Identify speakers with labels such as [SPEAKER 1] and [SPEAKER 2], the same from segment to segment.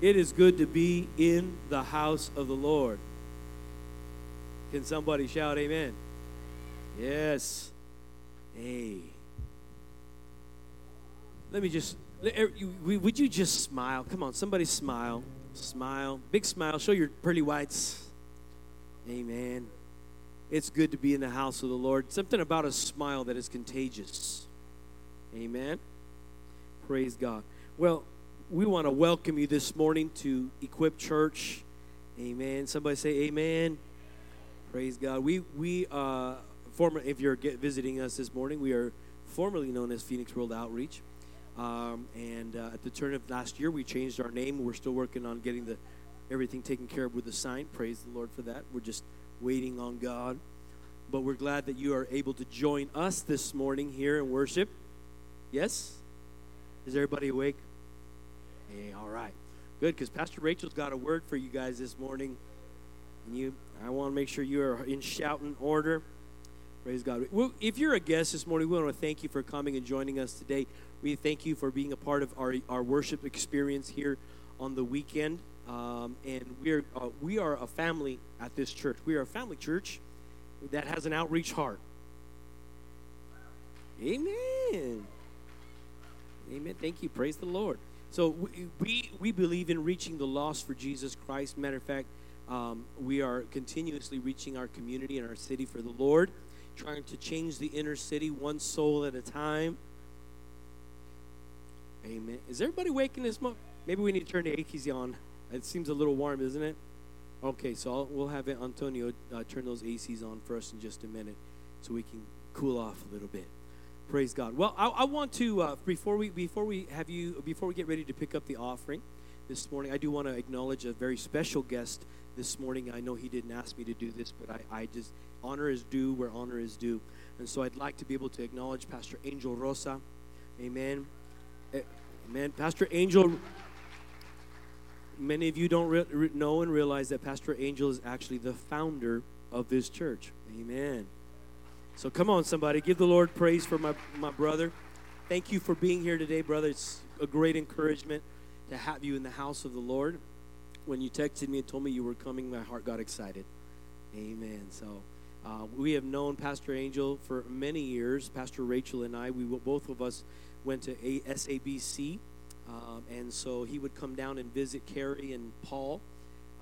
[SPEAKER 1] It is good to be in the house of the Lord. Can somebody shout amen? Yes. Hey. Let me just, er, would you just smile? Come on, somebody smile. Smile. Big smile. Show your pearly whites. Amen. It's good to be in the house of the Lord. Something about a smile that is contagious. Amen. Praise God. Well, we want to welcome you this morning to Equip Church. Amen. Somebody say amen. Praise God. We we uh former if you're visiting us this morning, we are formerly known as Phoenix World Outreach. Um, and uh, at the turn of last year, we changed our name. We're still working on getting the everything taken care of with the sign. Praise the Lord for that. We're just waiting on God. But we're glad that you are able to join us this morning here in worship. Yes? Is everybody awake? Hey, all right. Good, because Pastor Rachel's got a word for you guys this morning. And you I want to make sure you are in shouting order. Praise God. Well, if you're a guest this morning, we want to thank you for coming and joining us today. We thank you for being a part of our, our worship experience here on the weekend. Um, and we're, uh, we are a family at this church. We are a family church that has an outreach heart. Amen. Amen. Thank you. Praise the Lord. So we, we, we believe in reaching the lost for Jesus Christ. Matter of fact, um, we are continuously reaching our community and our city for the Lord, trying to change the inner city one soul at a time. Amen. Is everybody waking this morning? Maybe we need to turn the ACs on. It seems a little warm, isn't it? Okay, so I'll, we'll have Antonio uh, turn those ACs on for us in just a minute so we can cool off a little bit. Praise God. Well, I, I want to uh, before we before we have you before we get ready to pick up the offering this morning, I do want to acknowledge a very special guest this morning. I know he didn't ask me to do this, but I, I just honor is due where honor is due, and so I'd like to be able to acknowledge Pastor Angel Rosa. Amen. Amen. Pastor Angel. Many of you don't re- know and realize that Pastor Angel is actually the founder of this church. Amen. So come on, somebody. Give the Lord praise for my, my brother. Thank you for being here today, brother. It's a great encouragement to have you in the house of the Lord. When you texted me and told me you were coming, my heart got excited. Amen. So uh, we have known Pastor Angel for many years. Pastor Rachel and I, we both of us went to SABC. Um, and so he would come down and visit Carrie and Paul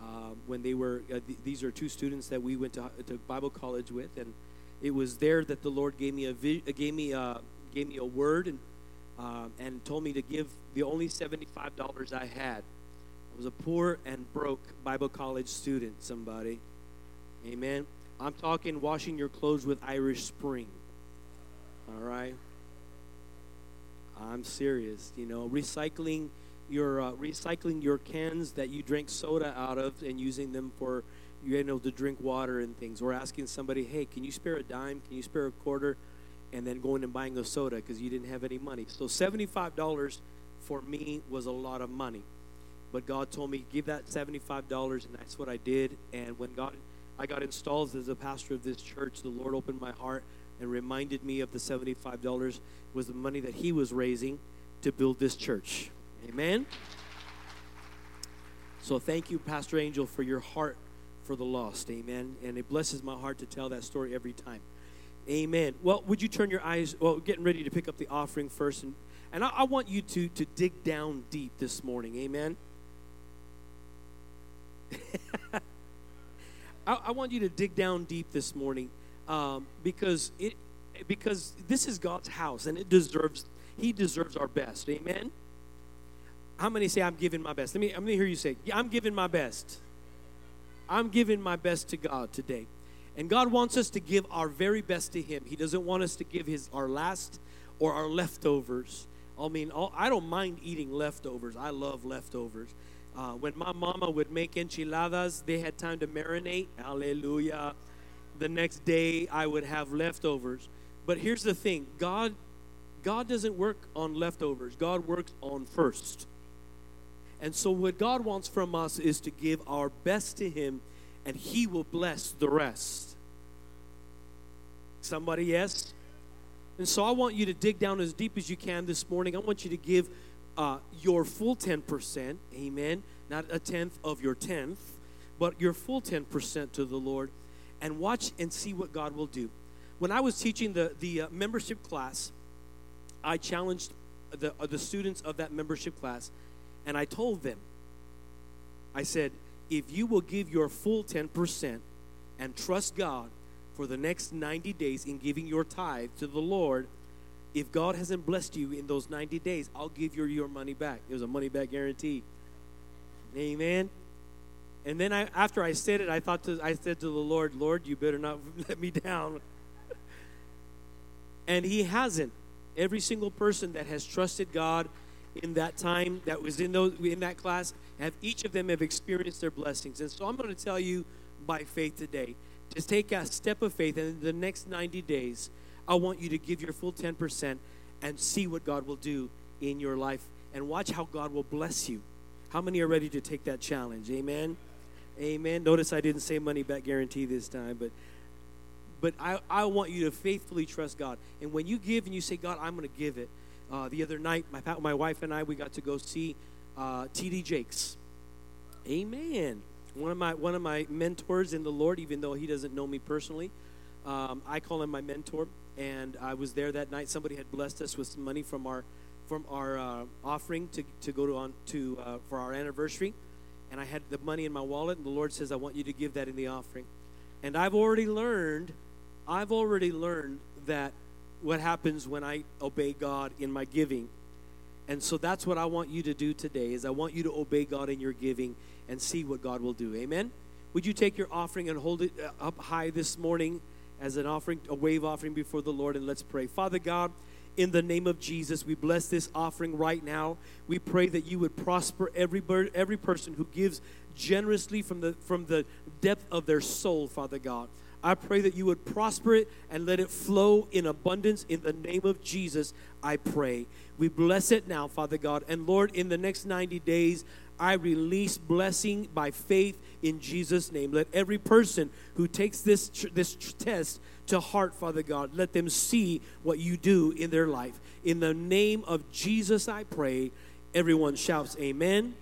[SPEAKER 1] uh, when they were, uh, th- these are two students that we went to, to Bible college with. And it was there that the Lord gave me a uh, gave me a, uh, gave me a word and uh, and told me to give the only seventy five dollars I had. I was a poor and broke Bible college student. Somebody, Amen. I'm talking washing your clothes with Irish Spring. All right. I'm serious. You know, recycling your uh, recycling your cans that you drink soda out of and using them for you know to drink water and things We're asking somebody hey can you spare a dime? Can you spare a quarter? And then going and buying a soda because you didn't have any money. So $75 for me was a lot of money. But god told me give that $75 and that's what i did. And when god i got installed as a pastor of this church the lord opened my heart and reminded me of the $75 was the money that he was raising to build this church. Amen? So thank you pastor angel for your heart for the lost. Amen. And it blesses my heart to tell that story every time. Amen. Well, would you turn your eyes? Well, getting ready to pick up the offering first, and and I, I want you to to dig down deep this morning. Amen. I, I, want you to dig down deep this morning um, because it because this is God's house and it deserves He deserves our best. Amen. How many say I'm giving my best? Let me let me hear you say, yeah, I'm giving my best. I'm giving my best to God today. And God wants us to give our very best to Him. He doesn't want us to give His our last or our leftovers. I mean, I don't mind eating leftovers. I love leftovers. Uh, when my mama would make enchiladas, they had time to marinate. Hallelujah. The next day, I would have leftovers. But here's the thing God, God doesn't work on leftovers, God works on first. And so, what God wants from us is to give our best to Him, and He will bless the rest. Somebody, yes? And so, I want you to dig down as deep as you can this morning. I want you to give uh, your full 10%, amen, not a tenth of your tenth, but your full 10% to the Lord, and watch and see what God will do. When I was teaching the, the uh, membership class, I challenged the, uh, the students of that membership class, and I told them, I said, if you will give your full 10% and trust God for the next 90 days in giving your tithe to the Lord, if God hasn't blessed you in those 90 days, I'll give you your money back. It was a money back guarantee. Amen. And then I, after I said it, I thought to, I said to the Lord, Lord, you better not let me down. and He hasn't. Every single person that has trusted God in that time that was in those in that class have each of them have experienced their blessings. And so I'm going to tell you by faith today, just take a step of faith, and in the next 90 days, I want you to give your full 10% and see what God will do in your life and watch how God will bless you. How many are ready to take that challenge? Amen. Amen. Notice I didn't say money back guarantee this time, but but I, I want you to faithfully trust God. And when you give and you say, God, I'm going to give it. Uh, the other night, my my wife and I we got to go see uh, T.D. Jakes. Amen. One of my one of my mentors in the Lord, even though he doesn't know me personally, um, I call him my mentor. And I was there that night. Somebody had blessed us with money from our from our uh, offering to, to go to on to uh, for our anniversary, and I had the money in my wallet. And the Lord says, "I want you to give that in the offering." And I've already learned, I've already learned that what happens when I obey God in my giving. And so that's what I want you to do today is I want you to obey God in your giving and see what God will do. Amen. Would you take your offering and hold it uh, up high this morning as an offering, a wave offering before the Lord and let's pray. Father God, in the name of Jesus, we bless this offering right now. We pray that you would prosper every every person who gives generously from the from the depth of their soul, Father God. I pray that you would prosper it and let it flow in abundance in the name of Jesus. I pray. We bless it now, Father God. And Lord, in the next 90 days, I release blessing by faith in Jesus' name. Let every person who takes this, this test to heart, Father God, let them see what you do in their life. In the name of Jesus, I pray. Everyone shouts, Amen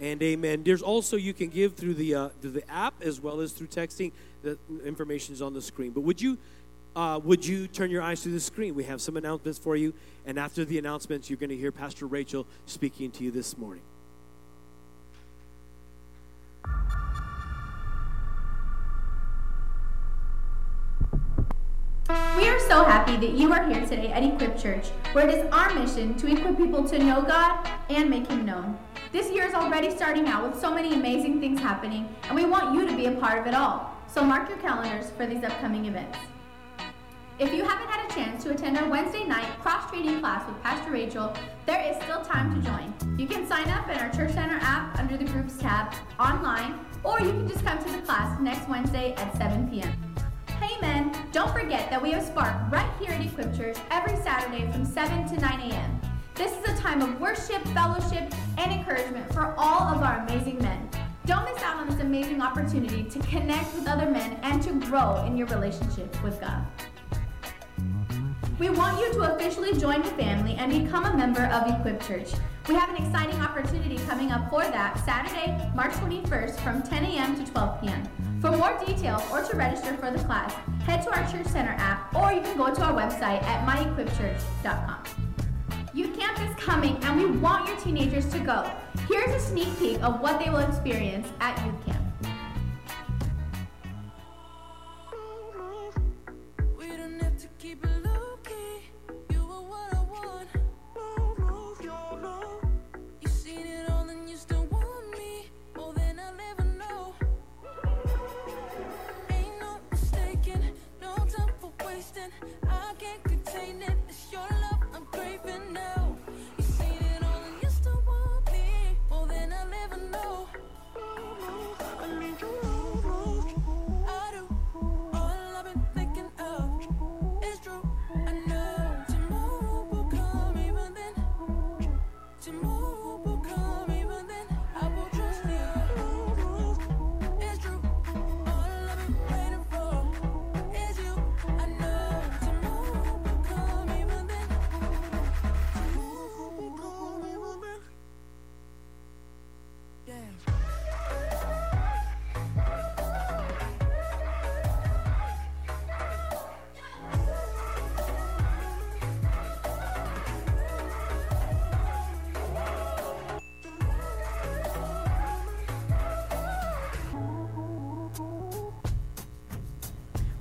[SPEAKER 1] and Amen. There's also, you can give through the, uh, through the app as well as through texting. The information is on the screen. But would you uh, would you turn your eyes to the screen? We have some announcements for you. And after the announcements, you're going to hear Pastor Rachel speaking to you this morning.
[SPEAKER 2] We are so happy that you are here today at Equip Church, where it is our mission to equip people to know God and make Him known. This year is already starting out with so many amazing things happening, and we want you to be a part of it all. So mark your calendars for these upcoming events. If you haven't had a chance to attend our Wednesday night cross training class with Pastor Rachel, there is still time to join. You can sign up in our Church Center app under the Groups tab online, or you can just come to the class next Wednesday at 7 p.m. Hey men, don't forget that we have Spark right here at Equip Church every Saturday from 7 to 9 a.m. This is a time of worship, fellowship, and encouragement for all of our amazing men. Don't miss out on this amazing opportunity to connect with other men and to grow in your relationship with God. We want you to officially join the family and become a member of Equip Church. We have an exciting opportunity coming up for that Saturday, March 21st from 10 a.m. to 12 p.m. For more details or to register for the class, head to our Church Center app or you can go to our website at myequipchurch.com. Youth Camp is coming and we want your teenagers to go. Here's a sneak peek of what they will experience at Youth Camp.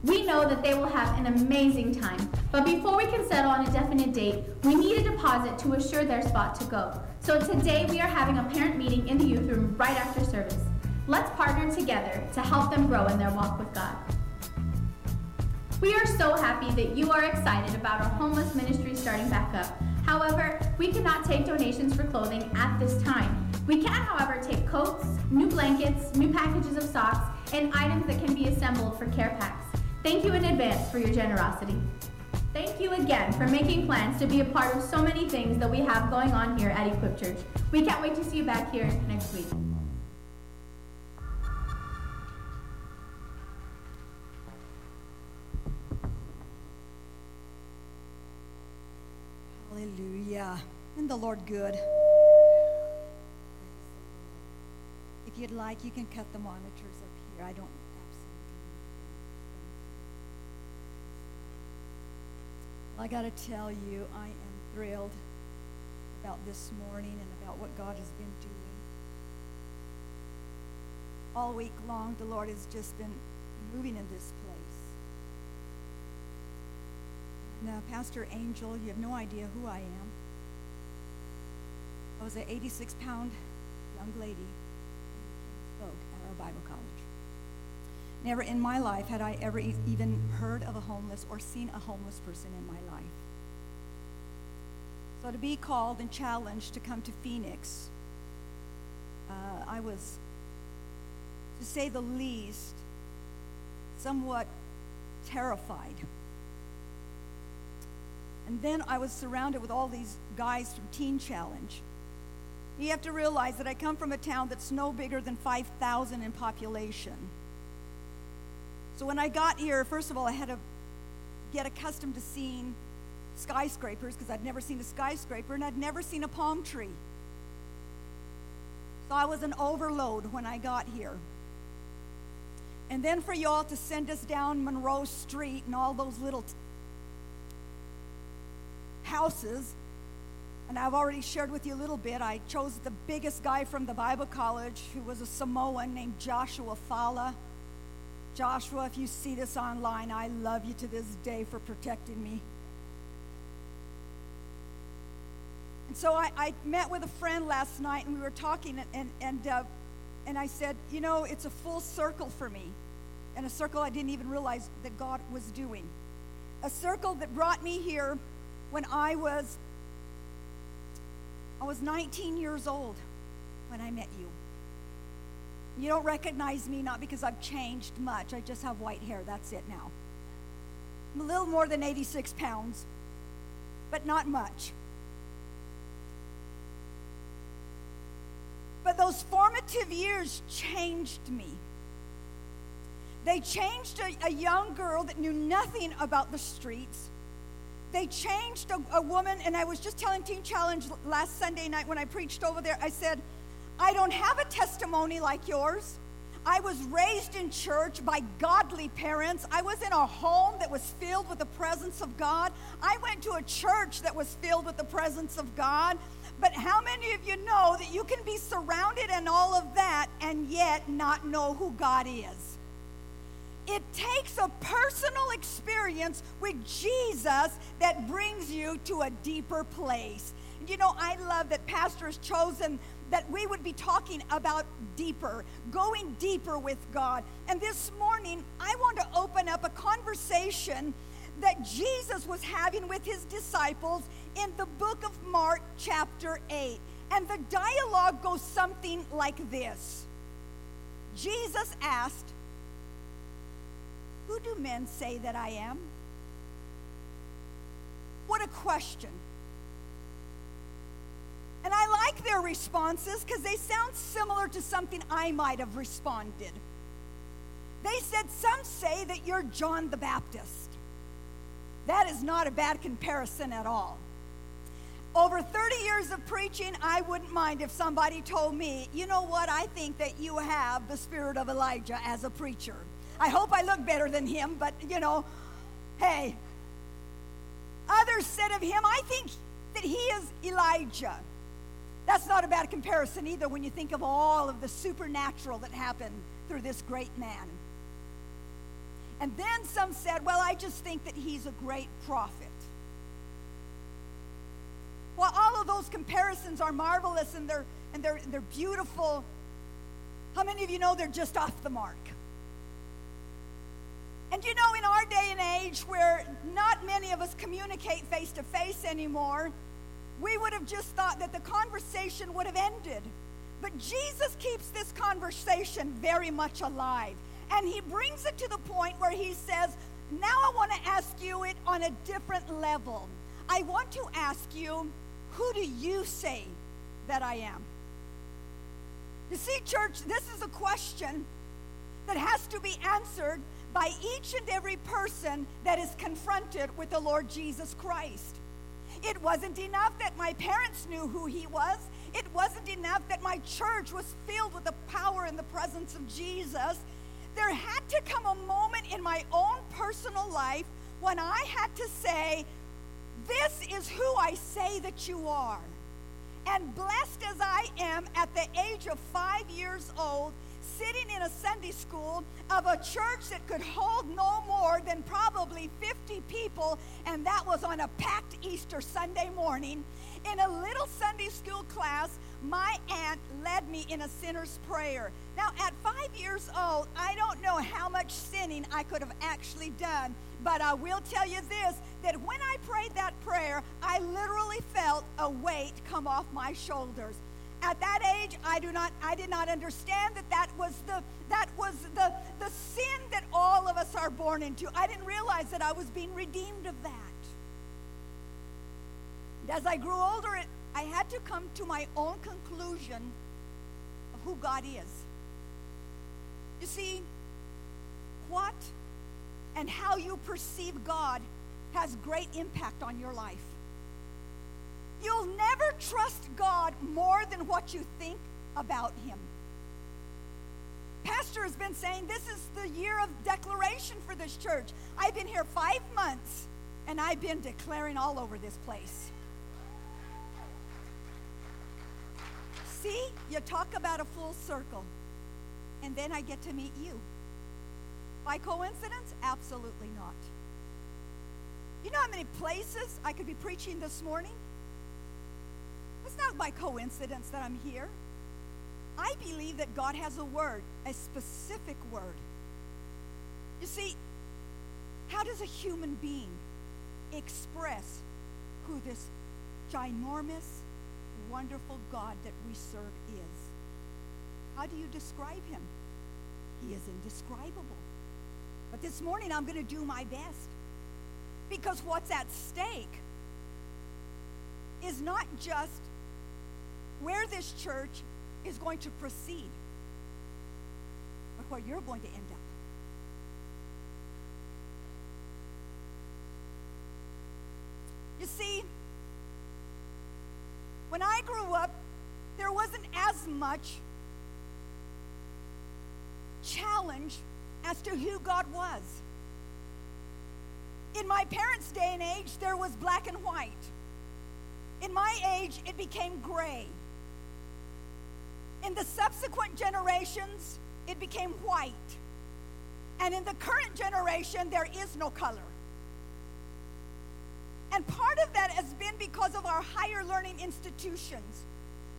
[SPEAKER 2] We know that they will have an amazing time. But before we can settle on a definite date, we need a deposit to assure their spot to go. So today we are having a parent meeting in the youth room right after service. Let's partner together to help them grow in their walk with God. We are so happy that you are excited about our homeless ministry starting back up. However, we cannot take donations for clothing at this time. We can, however, take coats, new blankets, new packages of socks, and items that can be assembled for care packs. Thank you in advance for your generosity. Thank you again for making plans to be a part of so many things that we have going on here at Equip Church. We can't wait to see you back here next week.
[SPEAKER 3] Hallelujah. And the Lord good. If you'd like, you can cut the monitors up here. I don't I got to tell you, I am thrilled about this morning and about what God has been doing. All week long, the Lord has just been moving in this place. Now, Pastor Angel, you have no idea who I am. I was an 86 pound young lady who spoke at our Bible college. Never in my life had I ever even heard of a homeless or seen a homeless person in my life. So to be called and challenged to come to Phoenix, uh, I was, to say the least, somewhat terrified. And then I was surrounded with all these guys from Teen Challenge. You have to realize that I come from a town that's no bigger than 5,000 in population. So when I got here, first of all, I had to get accustomed to seeing skyscrapers because I'd never seen a skyscraper and I'd never seen a palm tree. So I was an overload when I got here. And then for y'all to send us down Monroe Street and all those little t- houses, and I've already shared with you a little bit. I chose the biggest guy from the Bible college who was a Samoan named Joshua Fala. Joshua, if you see this online, I love you to this day for protecting me. And so I, I met with a friend last night, and we were talking, and, and, uh, and I said, You know, it's a full circle for me, and a circle I didn't even realize that God was doing. A circle that brought me here when I was I was 19 years old when I met you. You don't recognize me not because I've changed much. I just have white hair. That's it now. I'm a little more than 86 pounds, but not much. But those formative years changed me. They changed a, a young girl that knew nothing about the streets. They changed a, a woman, and I was just telling Teen Challenge last Sunday night when I preached over there. I said, I don't have a testimony like yours. I was raised in church by godly parents. I was in a home that was filled with the presence of God. I went to a church that was filled with the presence of God. But how many of you know that you can be surrounded in all of that and yet not know who God is? It takes a personal experience with Jesus that brings you to a deeper place. You know, I love that Pastor has chosen that we would be talking about deeper, going deeper with God. And this morning, I want to open up a conversation that Jesus was having with his disciples in the book of Mark, chapter 8. And the dialogue goes something like this Jesus asked, Who do men say that I am? What a question. And I like their responses because they sound similar to something I might have responded. They said, Some say that you're John the Baptist. That is not a bad comparison at all. Over 30 years of preaching, I wouldn't mind if somebody told me, you know what, I think that you have the spirit of Elijah as a preacher. I hope I look better than him, but you know, hey. Others said of him, I think that he is Elijah. That's not a bad comparison either when you think of all of the supernatural that happened through this great man. And then some said, well, I just think that he's a great prophet. While all of those comparisons are marvelous and they're, and they're, they're beautiful, how many of you know they're just off the mark? And you know, in our day and age where not many of us communicate face to face anymore, we would have just thought that the conversation would have ended. But Jesus keeps this conversation very much alive. And he brings it to the point where he says, Now I want to ask you it on a different level. I want to ask you, who do you say that I am? You see, church, this is a question that has to be answered by each and every person that is confronted with the Lord Jesus Christ. It wasn't enough that my parents knew who he was. It wasn't enough that my church was filled with the power and the presence of Jesus. There had to come a moment in my own personal life when I had to say, This is who I say that you are. And blessed as I am at the age of five years old, sitting in a Sunday school of a church that could hold no more than probably 50 people, and that was on a packed Easter Sunday morning. In a little Sunday school class, my aunt led me in a sinner's prayer. Now, at five years old, I don't know how much sinning I could have actually done, but I will tell you this that when I prayed that prayer, I literally felt a weight come off my shoulders at that age i do not i did not understand that that was the that was the the sin that all of us are born into. I didn't realize that i was being redeemed of that. And as i grew older it, i had to come to my own conclusion of who god is. You see what and how you perceive god has great impact on your life You'll never trust God more than what you think about Him. Pastor has been saying this is the year of declaration for this church. I've been here five months and I've been declaring all over this place. See, you talk about a full circle, and then I get to meet you. By coincidence? Absolutely not. You know how many places I could be preaching this morning? It's not by coincidence that I'm here. I believe that God has a word, a specific word. You see, how does a human being express who this ginormous, wonderful God that we serve is? How do you describe him? He is indescribable. But this morning I'm going to do my best. Because what's at stake is not just where this church is going to proceed, but where you're going to end up. You see, when I grew up, there wasn't as much challenge as to who God was. In my parents' day and age, there was black and white. In my age, it became gray. In the subsequent generations, it became white. And in the current generation, there is no color. And part of that has been because of our higher learning institutions.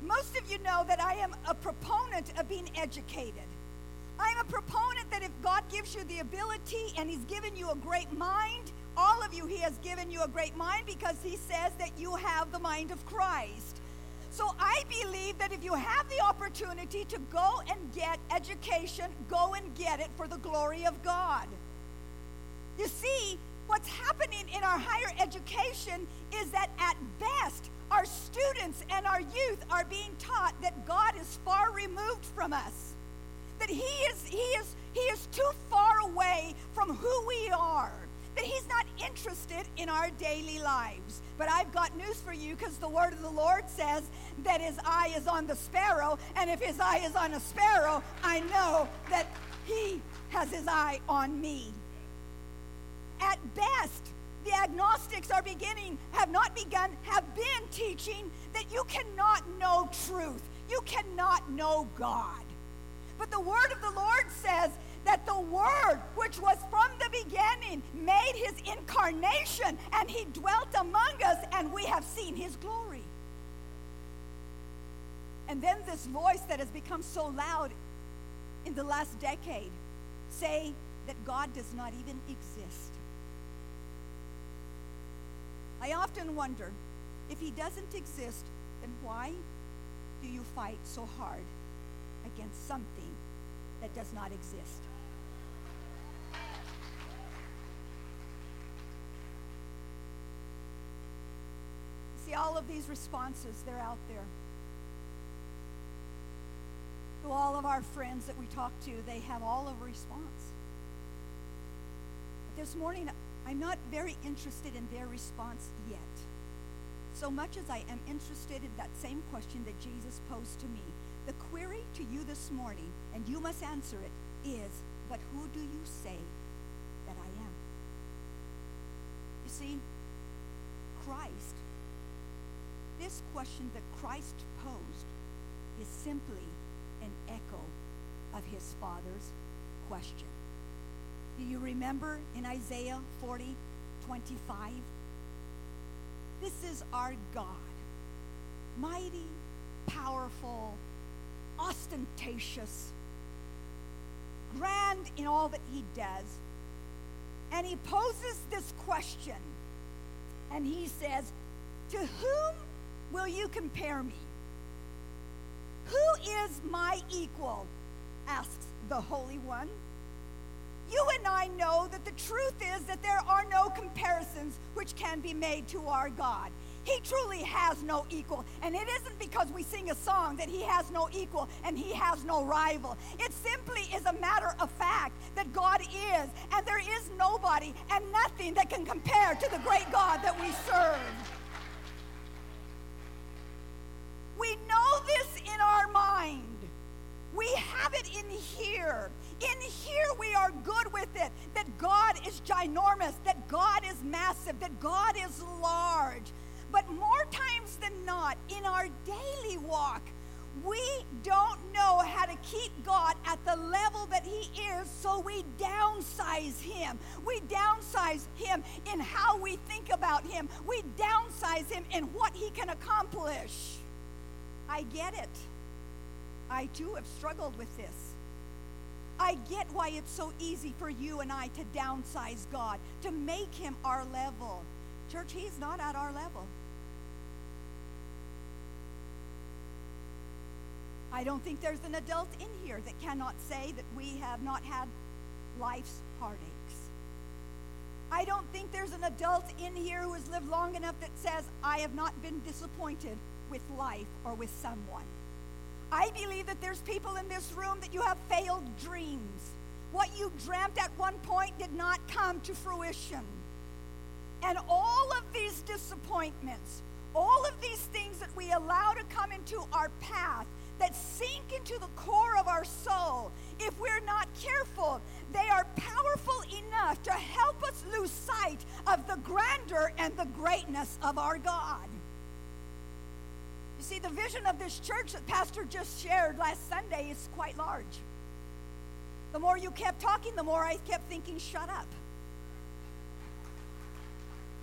[SPEAKER 3] Most of you know that I am a proponent of being educated. I'm a proponent that if God gives you the ability and He's given you a great mind, all of you, He has given you a great mind because He says that you have the mind of Christ. So I believe that if you have the opportunity to go and get education, go and get it for the glory of God. You see, what's happening in our higher education is that at best, our students and our youth are being taught that God is far removed from us. That he is he is he is too far away from who we are that He's not interested in our daily lives. But I've got news for you because the word of the Lord says that His eye is on the sparrow. And if His eye is on a sparrow, I know that He has His eye on me. At best, the agnostics are beginning, have not begun, have been teaching that you cannot know truth. You cannot know God. But the word of the Lord says that the Word, which was from the beginning, made his incarnation and he dwelt among us, and we have seen his glory. And then this voice that has become so loud in the last decade say that God does not even exist. I often wonder if he doesn't exist, then why do you fight so hard against something that does not exist? All of these responses, they're out there. To all of our friends that we talk to, they have all of a response. But this morning, I'm not very interested in their response yet. So much as I am interested in that same question that Jesus posed to me. The query to you this morning, and you must answer it, is But who do you say that I am? You see, Christ, this question that Christ posed is simply an echo of his Father's question. Do you remember in Isaiah 40, 25? This is our God, mighty, powerful, ostentatious, grand in all that he does. And he poses this question, and he says, To whom will you compare me? Who is my equal? asks the Holy One. You and I know that the truth is that there are no comparisons which can be made to our God. He truly has no equal. And it isn't because we sing a song that he has no equal and he has no rival. It simply is a matter of fact that God is, and there is nobody and nothing that can compare to the great God that we serve. Mind. We have it in here. In here, we are good with it that God is ginormous, that God is massive, that God is large. But more times than not, in our daily walk, we don't know how to keep God at the level that He is, so we downsize Him. We downsize Him in how we think about Him. We downsize Him in what He can accomplish. I get it. I too have struggled with this. I get why it's so easy for you and I to downsize God, to make him our level. Church, he's not at our level. I don't think there's an adult in here that cannot say that we have not had life's heartaches. I don't think there's an adult in here who has lived long enough that says, I have not been disappointed with life or with someone. I believe that there's people in this room that you have failed dreams. What you dreamt at one point did not come to fruition. And all of these disappointments, all of these things that we allow to come into our path, that sink into the core of our soul, if we're not careful, they are powerful enough to help us lose sight of the grandeur and the greatness of our God. See, the vision of this church that Pastor just shared last Sunday is quite large. The more you kept talking, the more I kept thinking, shut up.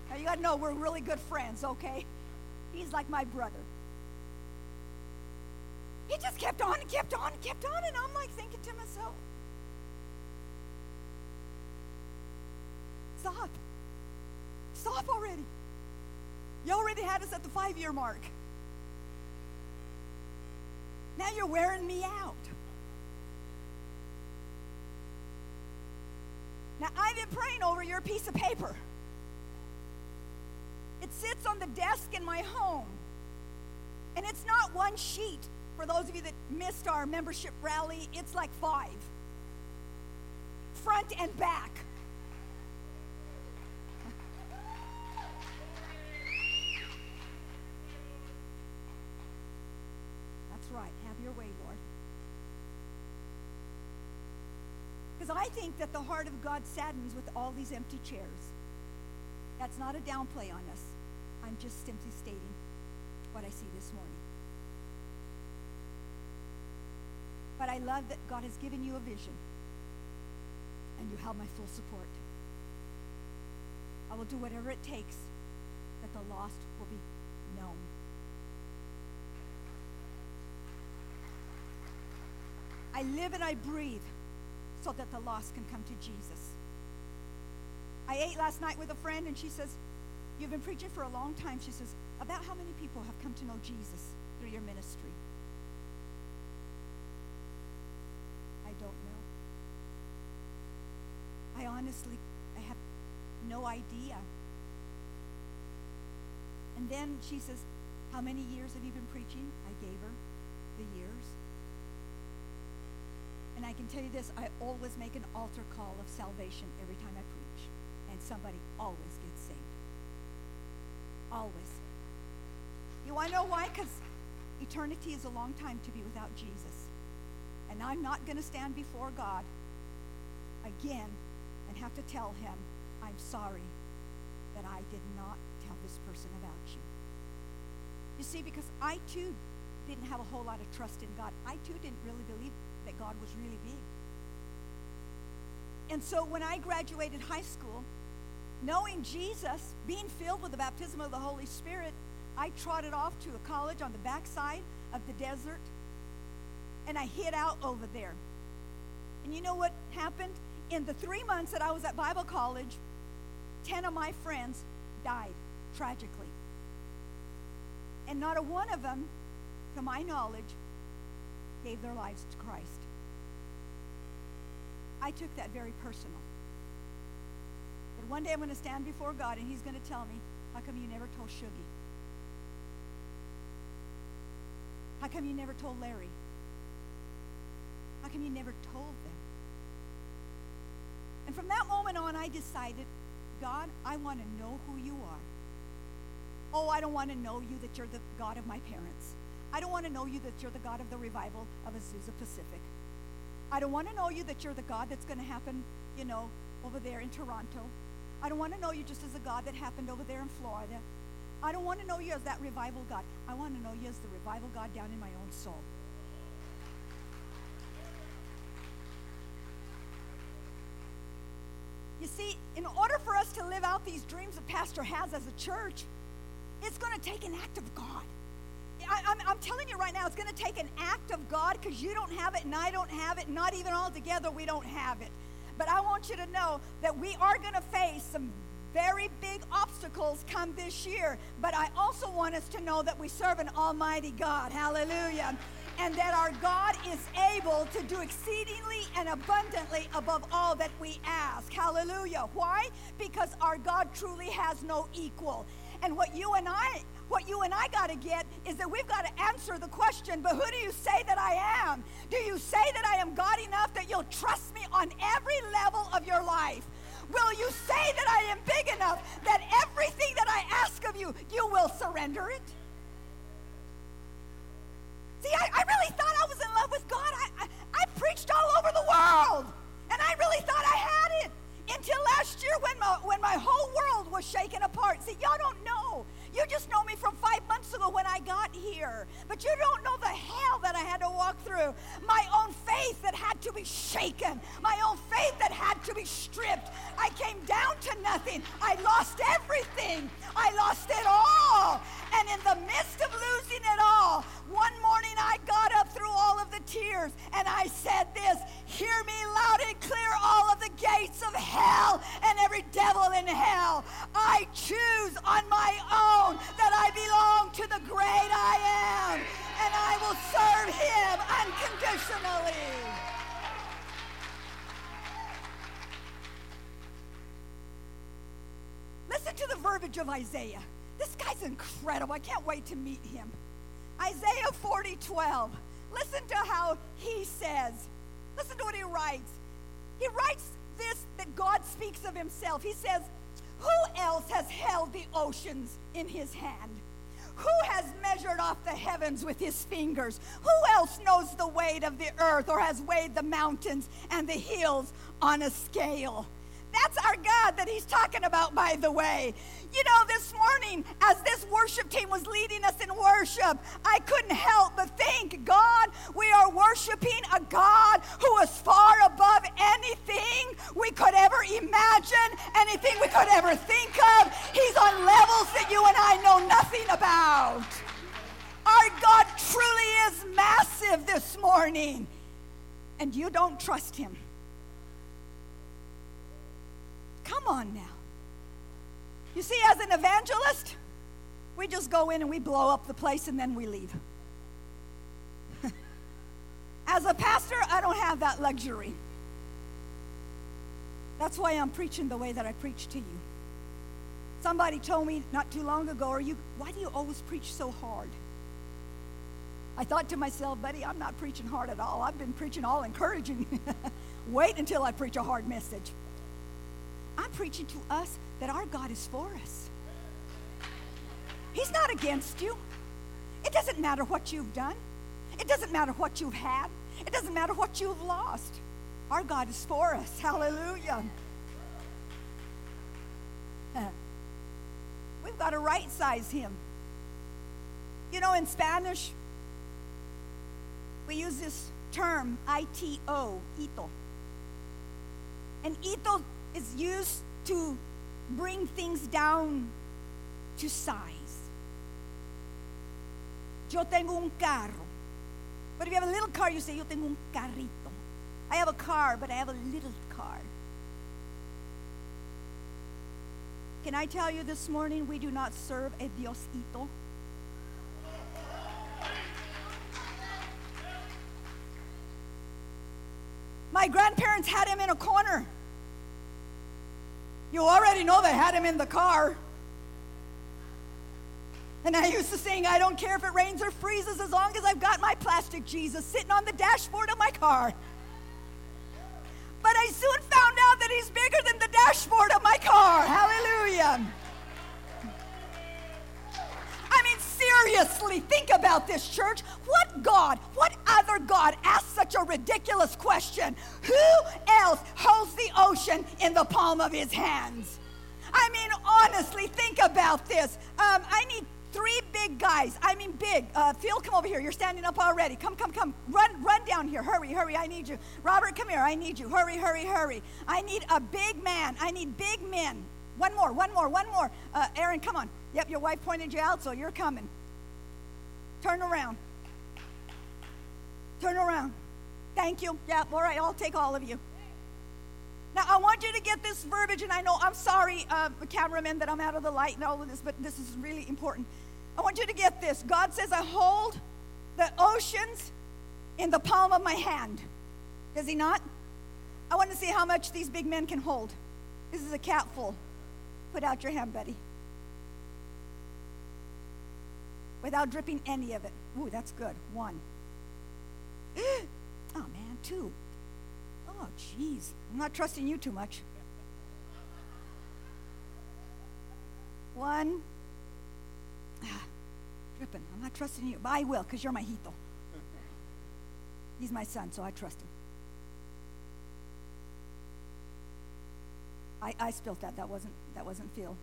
[SPEAKER 3] Now, you got to know we're really good friends, okay? He's like my brother. He just kept on and kept on and kept on, and I'm like thinking to myself, stop. Stop already. You already had us at the five year mark. Now you're wearing me out. Now, I've been praying over your piece of paper. It sits on the desk in my home. And it's not one sheet. For those of you that missed our membership rally, it's like five front and back. Because I think that the heart of God saddens with all these empty chairs. That's not a downplay on us. I'm just simply stating what I see this morning. But I love that God has given you a vision. and you have my full support. I will do whatever it takes that the lost will be known. I live and I breathe so that the lost can come to Jesus. I ate last night with a friend, and she says, You've been preaching for a long time. She says, About how many people have come to know Jesus through your ministry? I don't know. I honestly, I have no idea. And then she says, How many years have you been preaching? I gave her the years. And I can tell you this I always make an altar call of salvation every time I preach, and somebody always gets saved. Always. You want to know why? Because eternity is a long time to be without Jesus. And I'm not going to stand before God again and have to tell him, I'm sorry that I did not tell this person about you. You see, because I too didn't have a whole lot of trust in God. I too didn't really believe God was really big. And so when I graduated high school, knowing Jesus, being filled with the baptism of the Holy Spirit, I trotted off to a college on the backside of the desert and I hid out over there. And you know what happened? In the three months that I was at Bible college, 10 of my friends died tragically. And not a one of them, to my knowledge, gave their lives to Christ. I took that very personal. But one day I'm going to stand before God and He's going to tell me, How come you never told Shuggy? How come you never told Larry? How come you never told them? And from that moment on, I decided, God, I want to know who you are. Oh, I don't want to know you that you're the God of my parents. I don't want to know you that you're the God of the revival of Azusa Pacific. I don't want to know you that you're the God that's going to happen, you know, over there in Toronto. I don't want to know you just as a God that happened over there in Florida. I don't want to know you as that revival God. I want to know you as the revival God down in my own soul. You see, in order for us to live out these dreams that Pastor has as a church, it's going to take an act of God. I, am telling you right now, it's going to take an act of God because you don't have it and I don't have it. Not even all together, we don't have it. But I want you to know that we are going to face some very big obstacles come this year. But I also want us to know that we serve an almighty God. Hallelujah. And that our God is able to do exceedingly and abundantly above all that we ask. Hallelujah. Why? Because our God truly has no equal. And what you and I what you and I got to get is that we've got to answer the question, but who do you say that I am? Do you say that I am God enough that you'll trust me on every level of your life? Will you say that I am big enough that everything that I ask of you, you will surrender it? See, I, I really thought I was in love with God. I, I, I preached all over the world, and I really thought I had it until last year when my, when my whole world was shaken apart. See, y'all don't know you just know me from five months ago when I got here. But you don't know the hell that I had to walk through. My own faith that had to be shaken. My own faith that had to be stripped. I came down to nothing. I lost everything. I lost it all. And in the midst of losing I can't wait to meet him. Isaiah 40 12. Listen to how he says, listen to what he writes. He writes this that God speaks of himself. He says, Who else has held the oceans in his hand? Who has measured off the heavens with his fingers? Who else knows the weight of the earth or has weighed the mountains and the hills on a scale? That's our God that he's talking about, by the way. You know, this morning, as this worship team was leading us in worship, I couldn't help but think, God, we are worshiping a God who is far above anything we could ever imagine, anything we could ever think of. He's on levels that you and I know nothing about. Our God truly is massive this morning, and you don't trust him. Come on now. You see, as an evangelist, we just go in and we blow up the place and then we leave. as a pastor, I don't have that luxury. That's why I'm preaching the way that I preach to you. Somebody told me not too long ago, Are you, why do you always preach so hard? I thought to myself, buddy, I'm not preaching hard at all. I've been preaching all encouraging. Wait until I preach a hard message. I'm preaching to us that our God is for us. He's not against you. It doesn't matter what you've done, it doesn't matter what you've had, it doesn't matter what you've lost. Our God is for us. Hallelujah. We've got to right size Him. You know, in Spanish, we use this term, ITO, ito. And ito is used to bring things down to size. Yo tengo un carro. But if you have a little car, you say, Yo tengo un carrito. I have a car, but I have a little car. Can I tell you this morning, we do not serve a Diosito? My grandparents had him in a corner. You already know they had him in the car. And I used to sing, I don't care if it rains or freezes as long as I've got my plastic Jesus sitting on the dashboard of my car. But I soon found out that he's bigger than the dashboard of my car. Hallelujah. I mean, seriously, think about this, church. What God, what other God asked such a ridiculous question? Who else holds the ocean in the palm of his hands? I mean, honestly, think about this. Um, I need three big guys. I mean, big. Uh, Phil, come over here. You're standing up already. Come, come, come. Run, run down here. Hurry, hurry. I need you. Robert, come here. I need you. Hurry, hurry, hurry. I need a big man. I need big men. One more, one more, one more. Uh, Aaron, come on. Yep, your wife pointed you out, so you're coming. Turn around. Turn around. Thank you. Yeah, all right, I'll take all of you. Now, I want you to get this verbiage, and I know I'm sorry, uh, cameraman, that I'm out of the light and all of this, but this is really important. I want you to get this. God says, I hold the oceans in the palm of my hand. Does He not? I want to see how much these big men can hold. This is a capful. Put out your hand, buddy. Without dripping any of it. Ooh, that's good. One. oh, man, two. Oh, jeez. I'm not trusting you too much. One. Ah, dripping. I'm not trusting you, but I will because you're my hito. He's my son, so I trust him. I, I spilt that. That wasn't that wasn't Phil.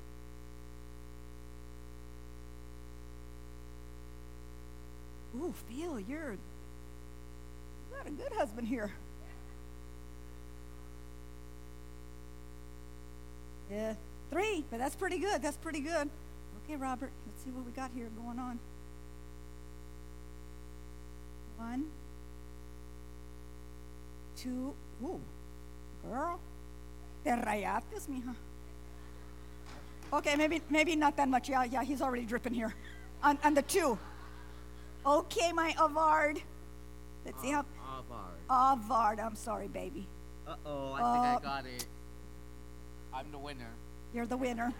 [SPEAKER 3] Ooh, Phil, you're you got a good husband here. Yeah, three, but that's pretty good. That's pretty good. Okay, Robert, let's see what we got here going on. One, two, ooh, girl, te rayaste, mija. Okay, maybe maybe not that much. Yeah, yeah, he's already dripping here. On, on the two. Okay, my Avard. Let's see how.
[SPEAKER 4] Avard.
[SPEAKER 3] Avard, I'm sorry, baby.
[SPEAKER 4] Uh oh, I
[SPEAKER 3] Uh,
[SPEAKER 4] think I got it. I'm the winner.
[SPEAKER 3] You're the winner.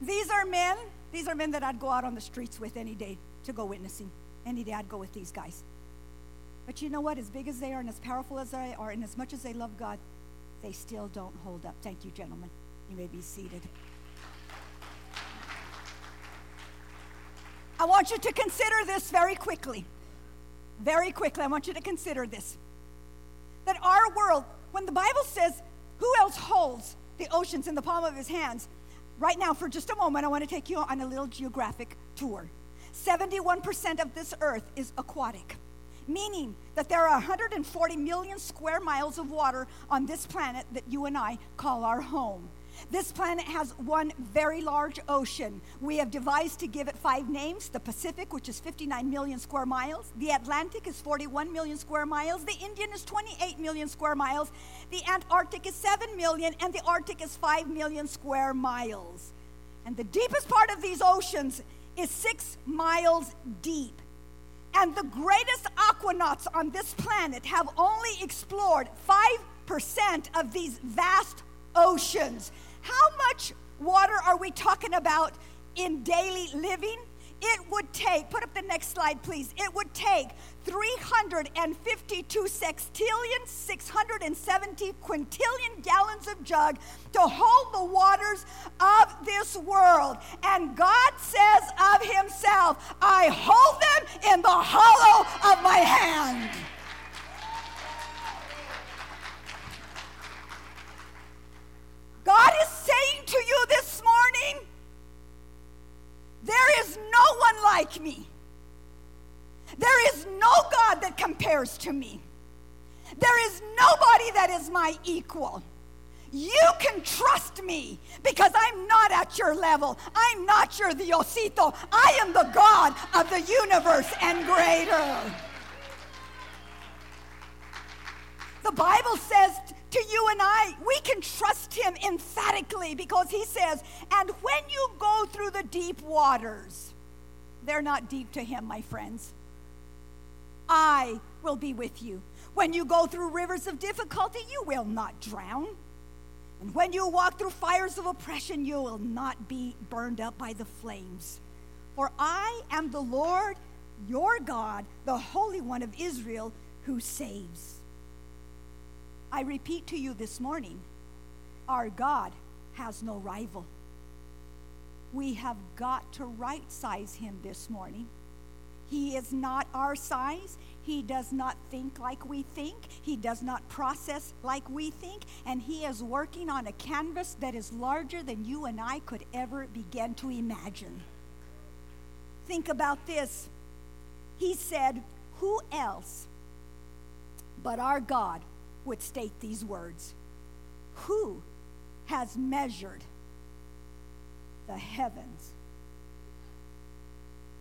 [SPEAKER 3] These are men, these are men that I'd go out on the streets with any day to go witnessing. Any day I'd go with these guys. But you know what? As big as they are and as powerful as they are and as much as they love God, they still don't hold up. Thank you, gentlemen. You may be seated. I want you to consider this very quickly. Very quickly, I want you to consider this. That our world, when the Bible says, who else holds the oceans in the palm of his hands? Right now, for just a moment, I want to take you on a little geographic tour. 71% of this earth is aquatic, meaning that there are 140 million square miles of water on this planet that you and I call our home. This planet has one very large ocean. We have devised to give it five names the Pacific, which is 59 million square miles, the Atlantic is 41 million square miles, the Indian is 28 million square miles, the Antarctic is 7 million, and the Arctic is 5 million square miles. And the deepest part of these oceans is six miles deep. And the greatest aquanauts on this planet have only explored 5% of these vast oceans. How much water are we talking about in daily living? It would take, put up the next slide, please. It would take 352 sextillion, 670 quintillion gallons of jug to hold the waters of this world. And God says of Himself, I hold them in the hollow of my hand. God is saying to you this morning, there is one like me. There is no God that compares to me. There is nobody that is my equal. You can trust me because I'm not at your level. I'm not your Diosito. I am the God of the universe and greater. The Bible says to you and I, we can trust him emphatically because he says, and when you go through the deep waters, they're not deep to him, my friends. I will be with you. When you go through rivers of difficulty, you will not drown. And when you walk through fires of oppression, you will not be burned up by the flames. For I am the Lord your God, the Holy One of Israel, who saves. I repeat to you this morning our God has no rival. We have got to right size him this morning. He is not our size. He does not think like we think. He does not process like we think. And He is working on a canvas that is larger than you and I could ever begin to imagine. Think about this. He said, Who else but our God would state these words Who has measured the heavens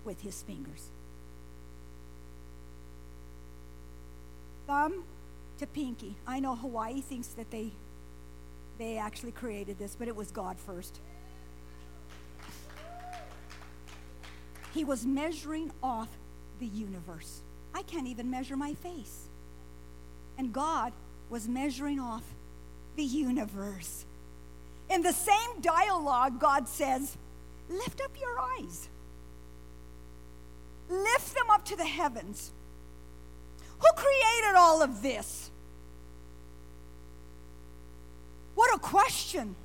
[SPEAKER 3] with his fingers? Thumb to pinky. I know Hawaii thinks that they they actually created this, but it was God first. He was measuring off the universe. I can't even measure my face. And God was measuring off the universe. In the same dialogue, God says, Lift up your eyes, lift them up to the heavens. Who created all of this? What a question.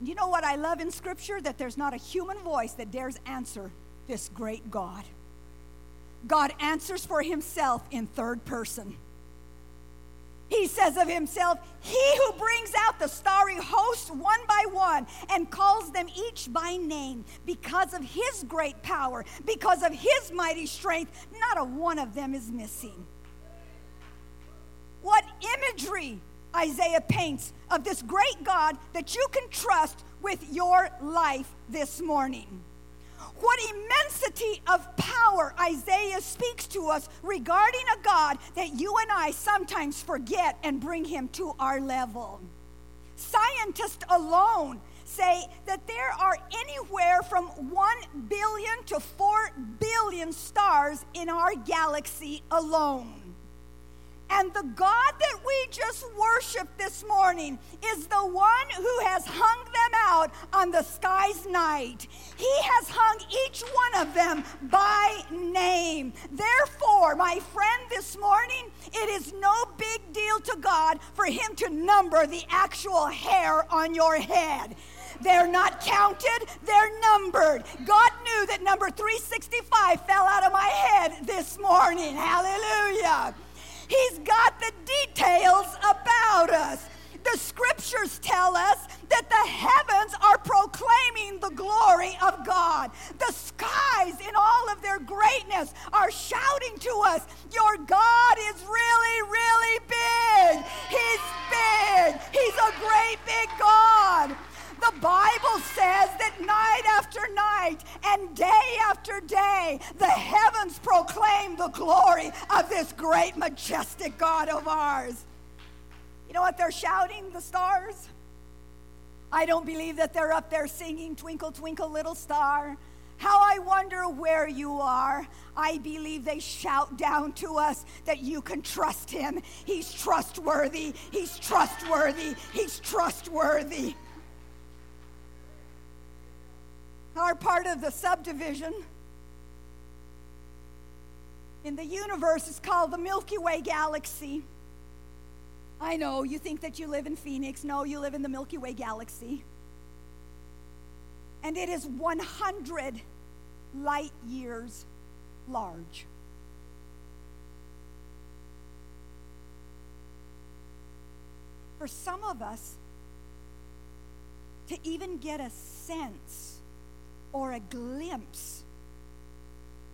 [SPEAKER 3] You know what I love in Scripture? That there's not a human voice that dares answer this great God. God answers for himself in third person. He says of himself, He who brings out the starry host one by one and calls them each by name because of his great power, because of his mighty strength, not a one of them is missing. What imagery Isaiah paints of this great God that you can trust with your life this morning. What immensity of power Isaiah speaks to us regarding a God that you and I sometimes forget and bring him to our level. Scientists alone say that there are anywhere from 1 billion to 4 billion stars in our galaxy alone. And the God that we just worshiped this morning is the one who has hung them out on the sky's night. He has hung each one of them by name. Therefore, my friend, this morning, it is no big deal to God for Him to number the actual hair on your head. They're not counted, they're numbered. God knew that number 365 fell out of my head this morning. Hallelujah. He's got the details about us. The scriptures tell us that the heavens are proclaiming the glory of God. The skies, in all of their greatness, are shouting to us, Your God is really, really big. He's big. He's a great big God. The Bible says that night after night and day after day, the heavens proclaim the glory of this great, majestic God of ours. You know what they're shouting, the stars? I don't believe that they're up there singing, Twinkle, Twinkle, Little Star. How I wonder where you are. I believe they shout down to us that you can trust him. He's trustworthy. He's trustworthy. He's trustworthy. Our part of the subdivision in the universe is called the Milky Way galaxy. I know you think that you live in Phoenix. No, you live in the Milky Way galaxy. And it is 100 light years large. For some of us, to even get a sense or a glimpse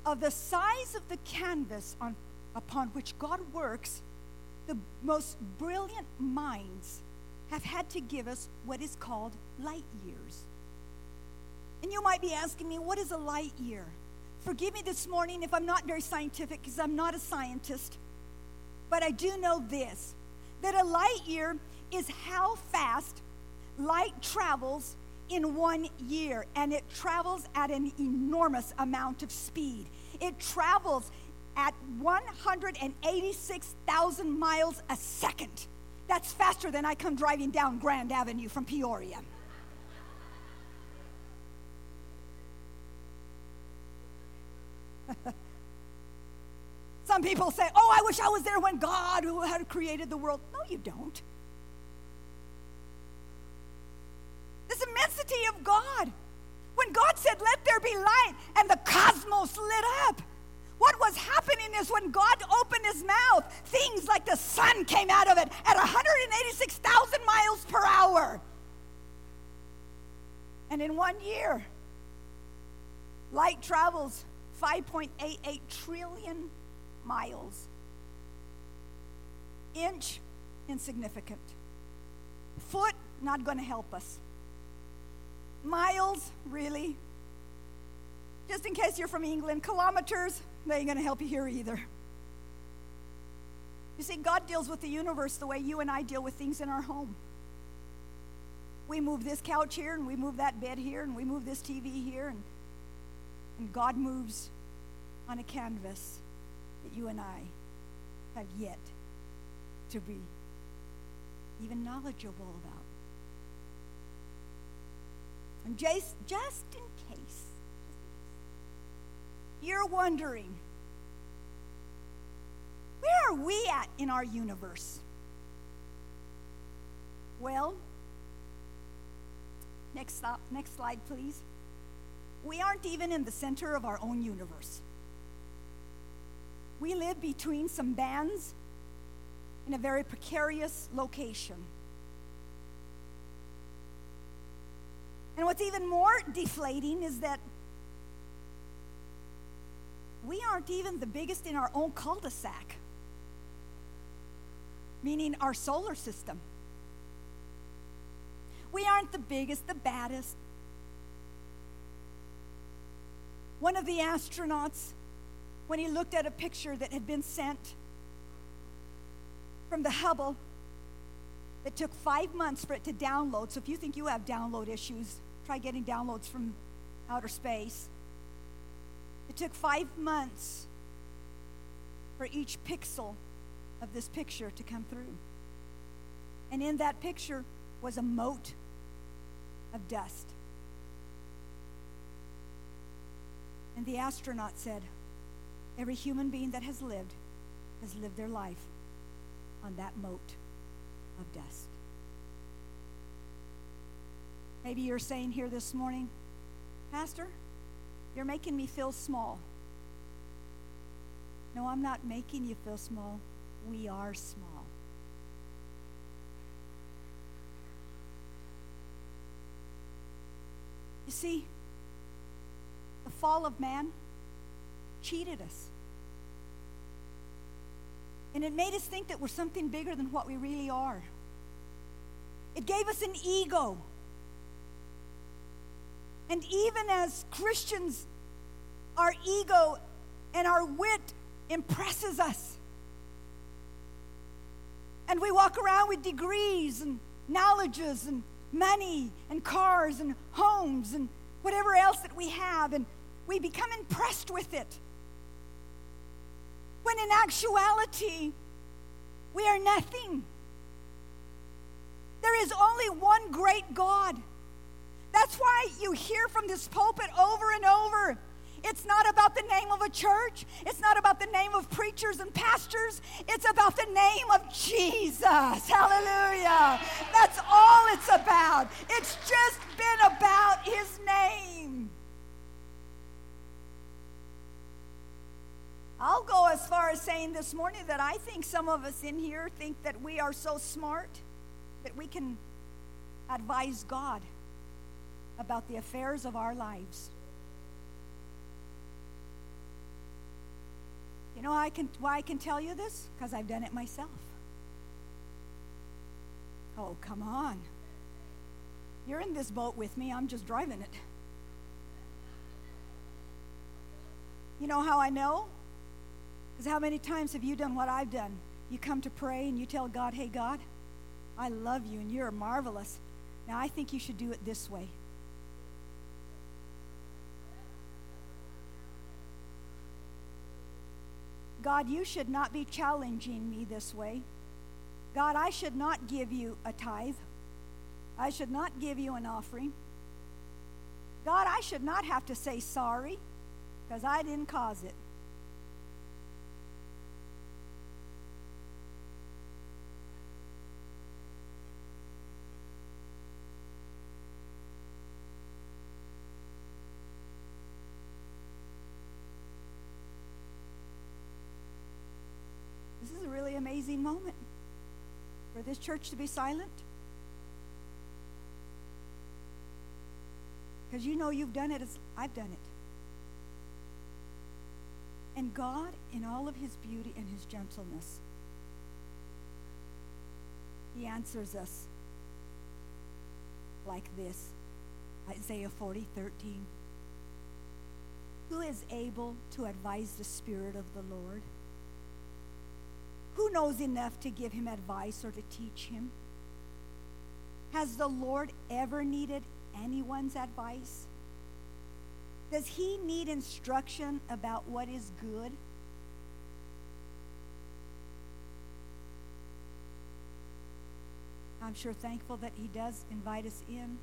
[SPEAKER 3] of the size of the canvas on, upon which God works, the most brilliant minds have had to give us what is called light years. And you might be asking me, what is a light year? Forgive me this morning if I'm not very scientific because I'm not a scientist. But I do know this that a light year is how fast light travels in one year, and it travels at an enormous amount of speed. It travels at 186,000 miles a second. That's faster than I come driving down Grand Avenue from Peoria. Some people say, Oh, I wish I was there when God who had created the world. No, you don't. This immensity of God. When God said, Let there be light, and the cosmos lit up. What was happening is when God opened his mouth, things like the sun came out of it at 186,000 miles per hour. And in one year, light travels 5.88 trillion miles. Inch, insignificant. Foot, not going to help us. Miles, really? Just in case you're from England, kilometers, they ain't going to help you here either. You see, God deals with the universe the way you and I deal with things in our home. We move this couch here, and we move that bed here, and we move this TV here, and and God moves on a canvas that you and I have yet to be even knowledgeable about. And just, just in case you're wondering, where are we at in our universe? Well, next, stop, next slide, please we aren't even in the center of our own universe. We live between some bands in a very precarious location. And what's even more deflating is that we aren't even the biggest in our own cul de sac, meaning our solar system. We aren't the biggest, the baddest, One of the astronauts, when he looked at a picture that had been sent from the Hubble, it took five months for it to download. So if you think you have download issues, try getting downloads from outer space. It took five months for each pixel of this picture to come through. And in that picture was a mote of dust. And the astronaut said, Every human being that has lived has lived their life on that mote of dust. Maybe you're saying here this morning, Pastor, you're making me feel small. No, I'm not making you feel small. We are small. You see, the fall of man cheated us. And it made us think that we're something bigger than what we really are. It gave us an ego. And even as Christians, our ego and our wit impresses us. And we walk around with degrees and knowledges and money and cars and homes and whatever else that we have, and we become impressed with it. When in actuality, we are nothing. There is only one great God. That's why you hear from this pulpit over and over. It's not about the name of a church. It's not about the name of preachers and pastors. It's about the name of Jesus. Hallelujah. That's all it's about. It's just been about his name. I'll go as far as saying this morning that I think some of us in here think that we are so smart that we can advise God about the affairs of our lives. You know I can, why I can tell you this? Because I've done it myself. Oh, come on. You're in this boat with me, I'm just driving it. You know how I know? Because how many times have you done what I've done? You come to pray and you tell God, hey, God, I love you and you're marvelous. Now I think you should do it this way. God, you should not be challenging me this way. God, I should not give you a tithe. I should not give you an offering. God, I should not have to say sorry because I didn't cause it. Amazing moment for this church to be silent? Because you know you've done it as I've done it. And God, in all of his beauty and his gentleness, he answers us like this Isaiah 40 13. Who is able to advise the Spirit of the Lord? Knows enough to give him advice or to teach him? Has the Lord ever needed anyone's advice? Does he need instruction about what is good? I'm sure thankful that he does invite us in.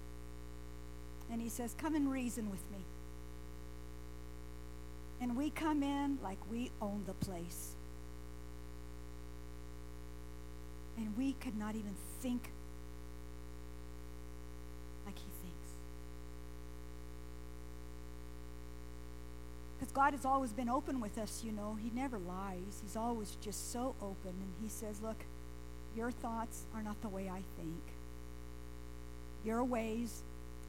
[SPEAKER 3] And he says, Come and reason with me. And we come in like we own the place. And we could not even think like he thinks. Because God has always been open with us, you know. He never lies. He's always just so open. And he says, Look, your thoughts are not the way I think. Your ways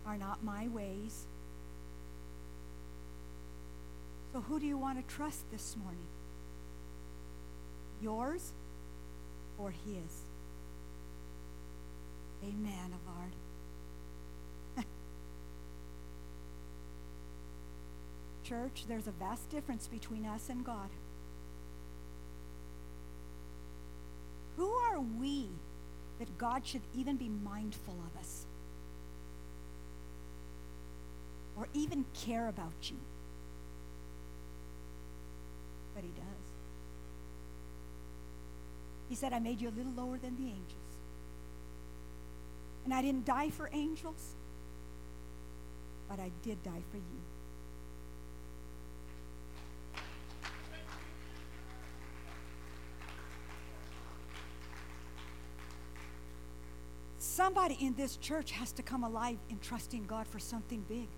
[SPEAKER 3] are not my ways. So who do you want to trust this morning? Yours or his. Amen, Avard. Church, there's a vast difference between us and God. Who are we that God should even be mindful of us? Or even care about you? But He does. He said, I made you a little lower than the angels. And I didn't die for angels, but I did die for you. Somebody in this church has to come alive in trusting God for something big.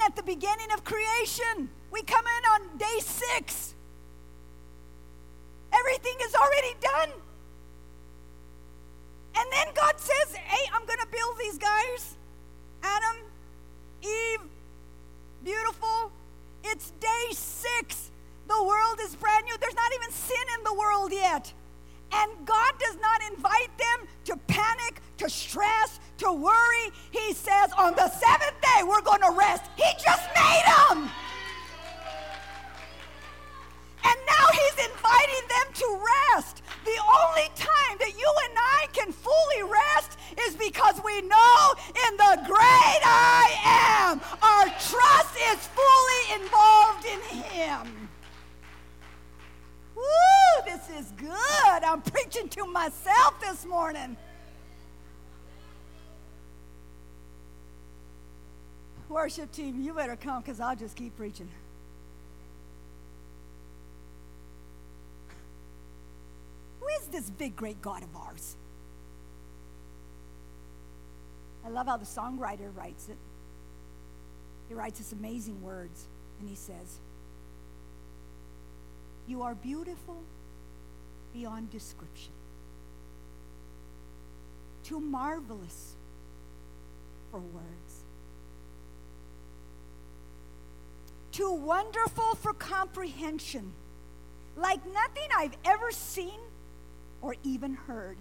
[SPEAKER 3] Scene at the beginning of creation. We come in on day six. Everything is already done. Worship team, you better come because I'll just keep preaching. Who is this big, great God of ours? I love how the songwriter writes it. He writes this amazing words, and he says, You are beautiful beyond description, too marvelous for words, too wonderful for comprehension, like nothing I've ever seen or even heard.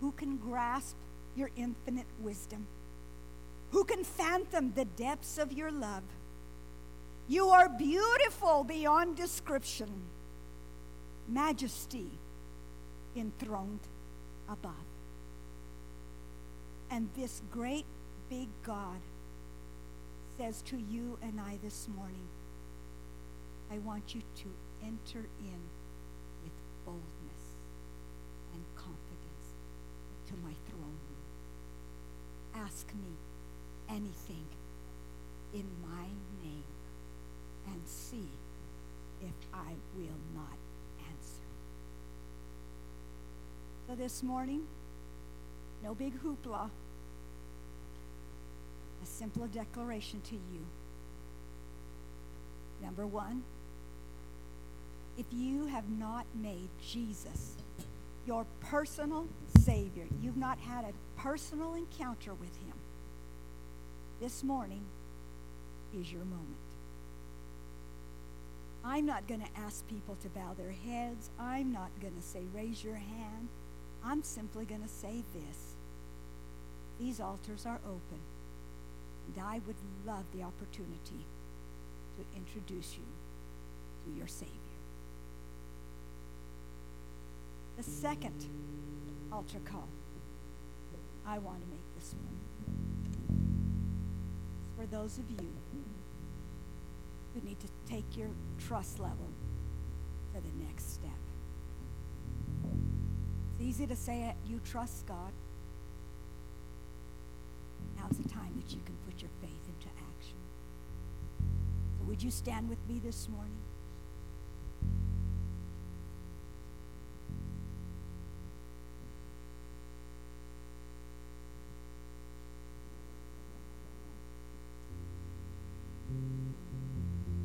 [SPEAKER 3] Who can grasp your infinite wisdom? Who can fathom the depths of your love? You are beautiful beyond description, majesty enthroned above. And this great big God says to you and I this morning, I want you to enter in with boldness and confidence to my throne room. Ask me anything in my name and see if I will not answer. So this morning, no big hoopla, a simple declaration to you. Number one, if you have not made Jesus your personal Savior, you've not had a personal encounter with Him, this morning is your moment. I'm not going to ask people to bow their heads. I'm not going to say, raise your hand. I'm simply going to say this. These altars are open, and I would love the opportunity to introduce you to your Savior. The second altar call I want to make this one is for those of you who need to take your trust level to the next step. It's easy to say it, you trust God. That you can put your faith into action. So, would you stand with me this morning?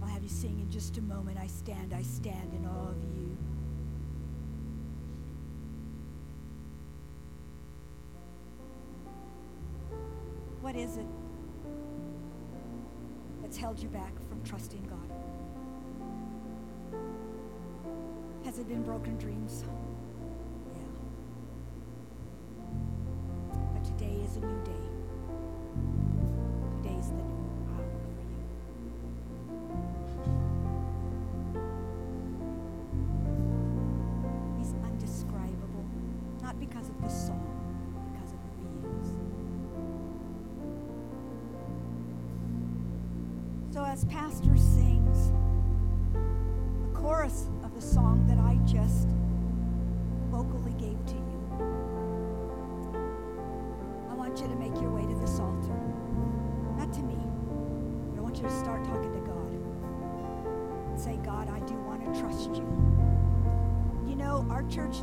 [SPEAKER 3] I'll have you sing in just a moment. I stand, I stand in awe of you. What is it that's held you back from trusting God? Has it been broken dreams? Pastor sings the chorus of the song that I just vocally gave to you, I want you to make your way to this altar. Not to me, but I want you to start talking to God. And say, God, I do want to trust you. You know, our church